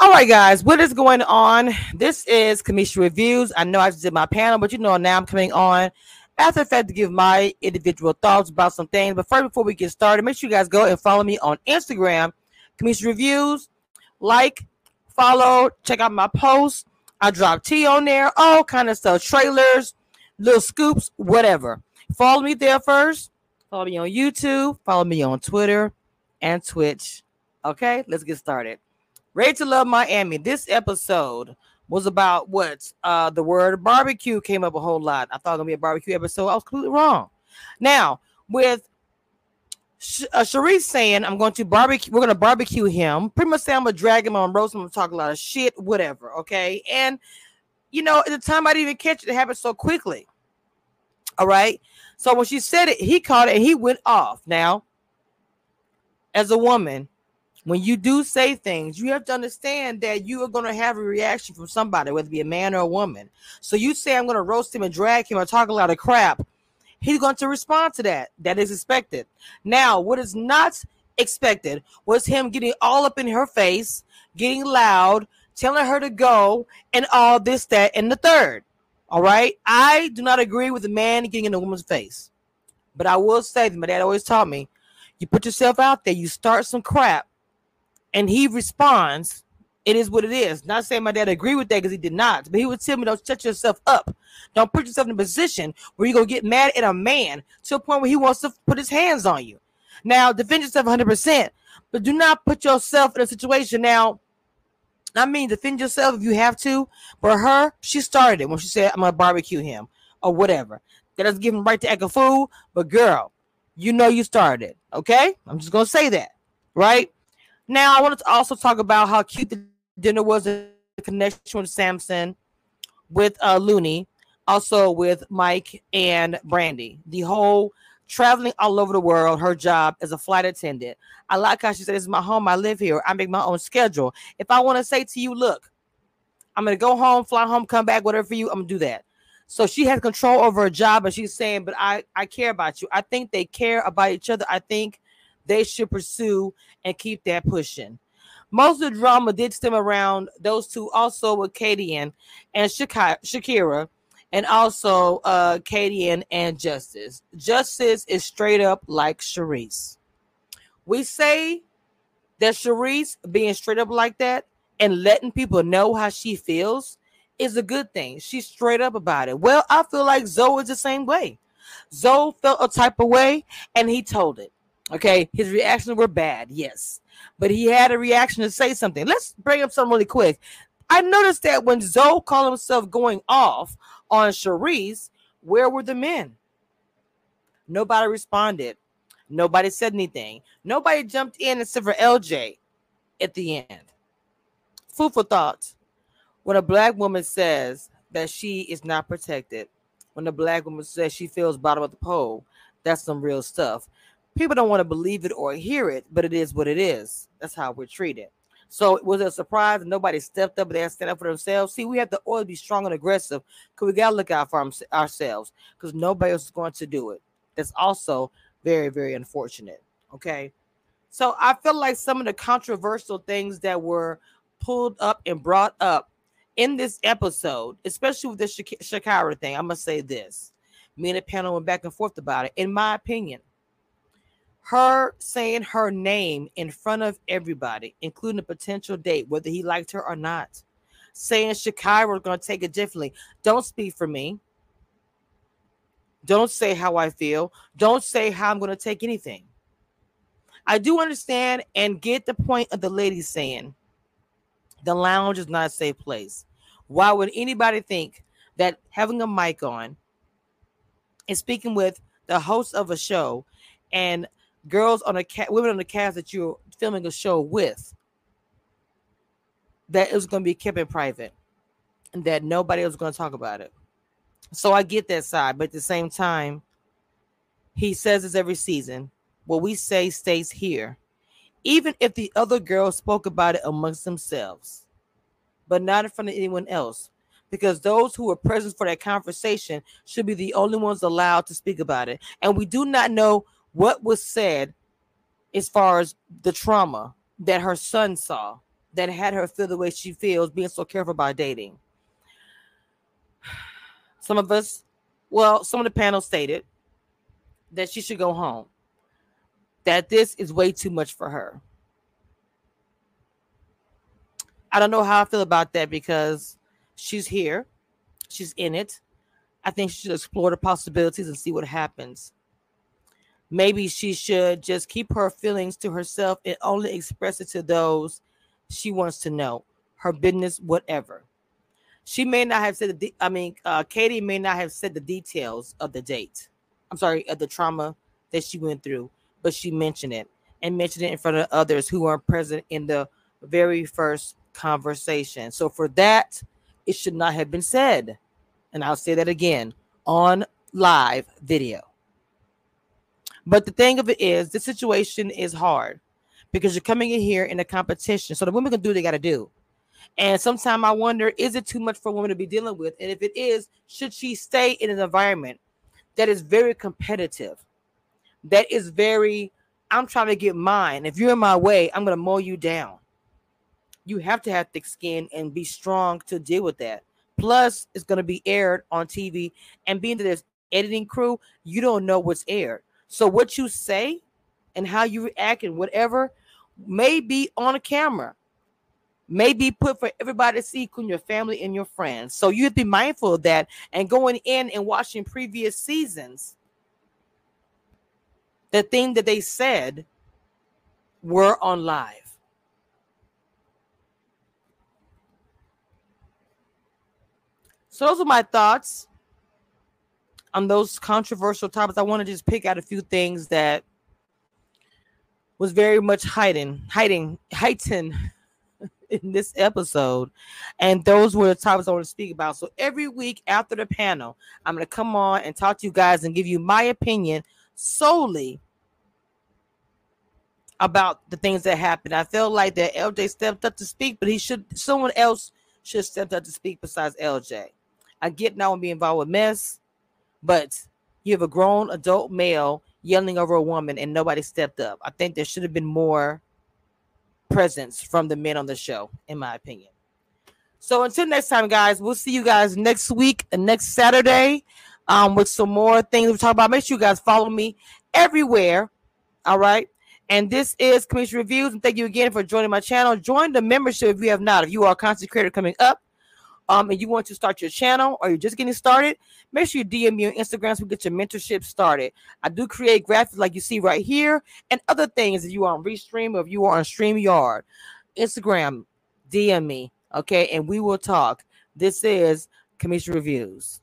All right, guys, what is going on? This is Cameshia Reviews. I know I just did my panel, but you know now I'm coming on after the fact to give my individual thoughts about some things. But first, before we get started, make sure you guys go and follow me on Instagram, Cameshia Reviews. Like, follow, check out my posts. I drop tea on there, all kind of stuff, trailers, little scoops, whatever. Follow me there first. Follow me on YouTube. Follow me on Twitter and Twitch. Okay, let's get started. Ready to Love Miami. This episode was about what uh the word barbecue came up a whole lot. I thought it was gonna be a barbecue episode. I was completely wrong. Now, with Sh- uh, Sharice saying I'm going to barbecue, we're to barbecue him. Pretty much say I'm to drag him on roast him, talk a lot of shit, whatever. Okay. And, you know, at the time I didn't even catch it, it happened so quickly. All right. So when she said it, he caught it and he went off. Now, as a woman, when you do say things, you have to understand that you are going to have a reaction from somebody, whether it be a man or a woman. So you say, I'm going to roast him and drag him or talk a lot of crap he's going to respond to that. That is expected. Now, what is not expected was him getting all up in her face, getting loud, telling her to go, and all this, that, and the third. All right. I do not agree with a man getting in a woman's face. But I will say that my dad always taught me you put yourself out there, you start some crap, and he responds it is what it is. Not saying my dad agree with that because he did not, but he would tell me, don't shut yourself up. Don't put yourself in a position where you're gonna get mad at a man to a point where he wants to put his hands on you. Now, defend yourself 100%, but do not put yourself in a situation. Now, I mean, defend yourself if you have to, but her, she started it when she said, I'm gonna barbecue him or whatever. That doesn't give him right to act a fool, but girl, you know you started. Okay, I'm just gonna say that, right? Now, I wanted to also talk about how cute the dinner was a connection with Samson, with uh, Looney, also with Mike and Brandy. The whole traveling all over the world, her job as a flight attendant. I like how she said, This is my home. I live here. I make my own schedule. If I want to say to you, look, I'm going to go home, fly home, come back, whatever for you, I'm going to do that. So she has control over her job, and she's saying, But I, I care about you. I think they care about each other. I think they should pursue and keep that pushing. Most of the drama did stem around those two, also with Kadian and Shakira, and also uh Kadian and Justice. Justice is straight up like Sharice. We say that Sharice being straight up like that and letting people know how she feels is a good thing. She's straight up about it. Well, I feel like Zoe is the same way. Zoe felt a type of way and he told it. Okay, his reactions were bad, yes, but he had a reaction to say something. Let's bring up something really quick. I noticed that when Zoe called himself going off on Sharice, where were the men? Nobody responded. Nobody said anything. Nobody jumped in except for LJ at the end. Food for thought. When a black woman says that she is not protected, when a black woman says she feels bottom of the pole, that's some real stuff people don't want to believe it or hear it, but it is what it is. That's how we're treated. So was it a surprise nobody stepped up They had to stand up for themselves? See, we have to always be strong and aggressive because we got to look out for ourselves because nobody else is going to do it. That's also very, very unfortunate. Okay. So I feel like some of the controversial things that were pulled up and brought up in this episode, especially with the Shakira thing, I'm going to say this. Me and the panel went back and forth about it. In my opinion, her saying her name in front of everybody, including a potential date, whether he liked her or not, saying Shakira was going to take it differently. Don't speak for me. Don't say how I feel. Don't say how I'm going to take anything. I do understand and get the point of the lady saying the lounge is not a safe place. Why would anybody think that having a mic on and speaking with the host of a show and girls on a cat, women on the cast that you're filming a show with, that was going to be kept in private and that nobody was going to talk about it. So I get that side, but at the same time, he says this every season. What we say stays here, even if the other girls spoke about it amongst themselves, but not in front of anyone else, because those who were present for that conversation should be the only ones allowed to speak about it. And we do not know what was said as far as the trauma that her son saw that had her feel the way she feels, being so careful about dating. Some of us, well, some of the panel stated that she should go home, that this is way too much for her. I don't know how I feel about that because she's here, she's in it. I think she should explore the possibilities and see what happens. Maybe she should just keep her feelings to herself and only express it to those she wants to know, her business, whatever. She may not have said the. De- I mean, uh, Katie may not have said the details of the date. I'm sorry, of the trauma that she went through, but she mentioned it and mentioned it in front of others who weren't present in the very first conversation. So for that, it should not have been said. And I'll say that again on live video. But the thing of it is, this situation is hard because you're coming in here in a competition. So the women can do what they got to do. And sometimes I wonder, is it too much for a woman to be dealing with? And if it is, should she stay in an environment that is very competitive, that is very, I'm trying to get mine. If you're in my way, I'm going to mow you down. You have to have thick skin and be strong to deal with that. Plus, it's going to be aired on TV. And being that there's editing crew, you don't know what's aired. So what you say and how you react and whatever may be on a camera, may be put for everybody to see, including your family and your friends. So you have to be mindful of that and going in and watching previous seasons. The thing that they said were on live. So those are my thoughts on those controversial topics. I want to just pick out a few things that was very much hiding, hiding, heightened in this episode. And those were the topics I want to speak about. So every week after the panel, I'm going to come on and talk to you guys and give you my opinion solely about the things that happened. I felt like that LJ stepped up to speak, but he should someone else should have stepped up to speak besides LJ. I get now and be involved with mess, but you have a grown adult male yelling over a woman and nobody stepped up. I think there should have been more presence from the men on the show, in my opinion. So until next time, guys, we'll see you guys next week, and next Saturday, um, with some more things we talk about. Make sure you guys follow me everywhere. All right. And this is Cameshia Reviews. And thank you again for joining my channel. Join the membership if you have not. If you are a content creator coming up, um, and you want to start your channel or you're just getting started, make sure you DM me on Instagram so we get your mentorship started. I do create graphics like you see right here and other things if you are on Restream or if you are on StreamYard. Instagram, DM me, okay, and we will talk. This is Cameshia Reviews.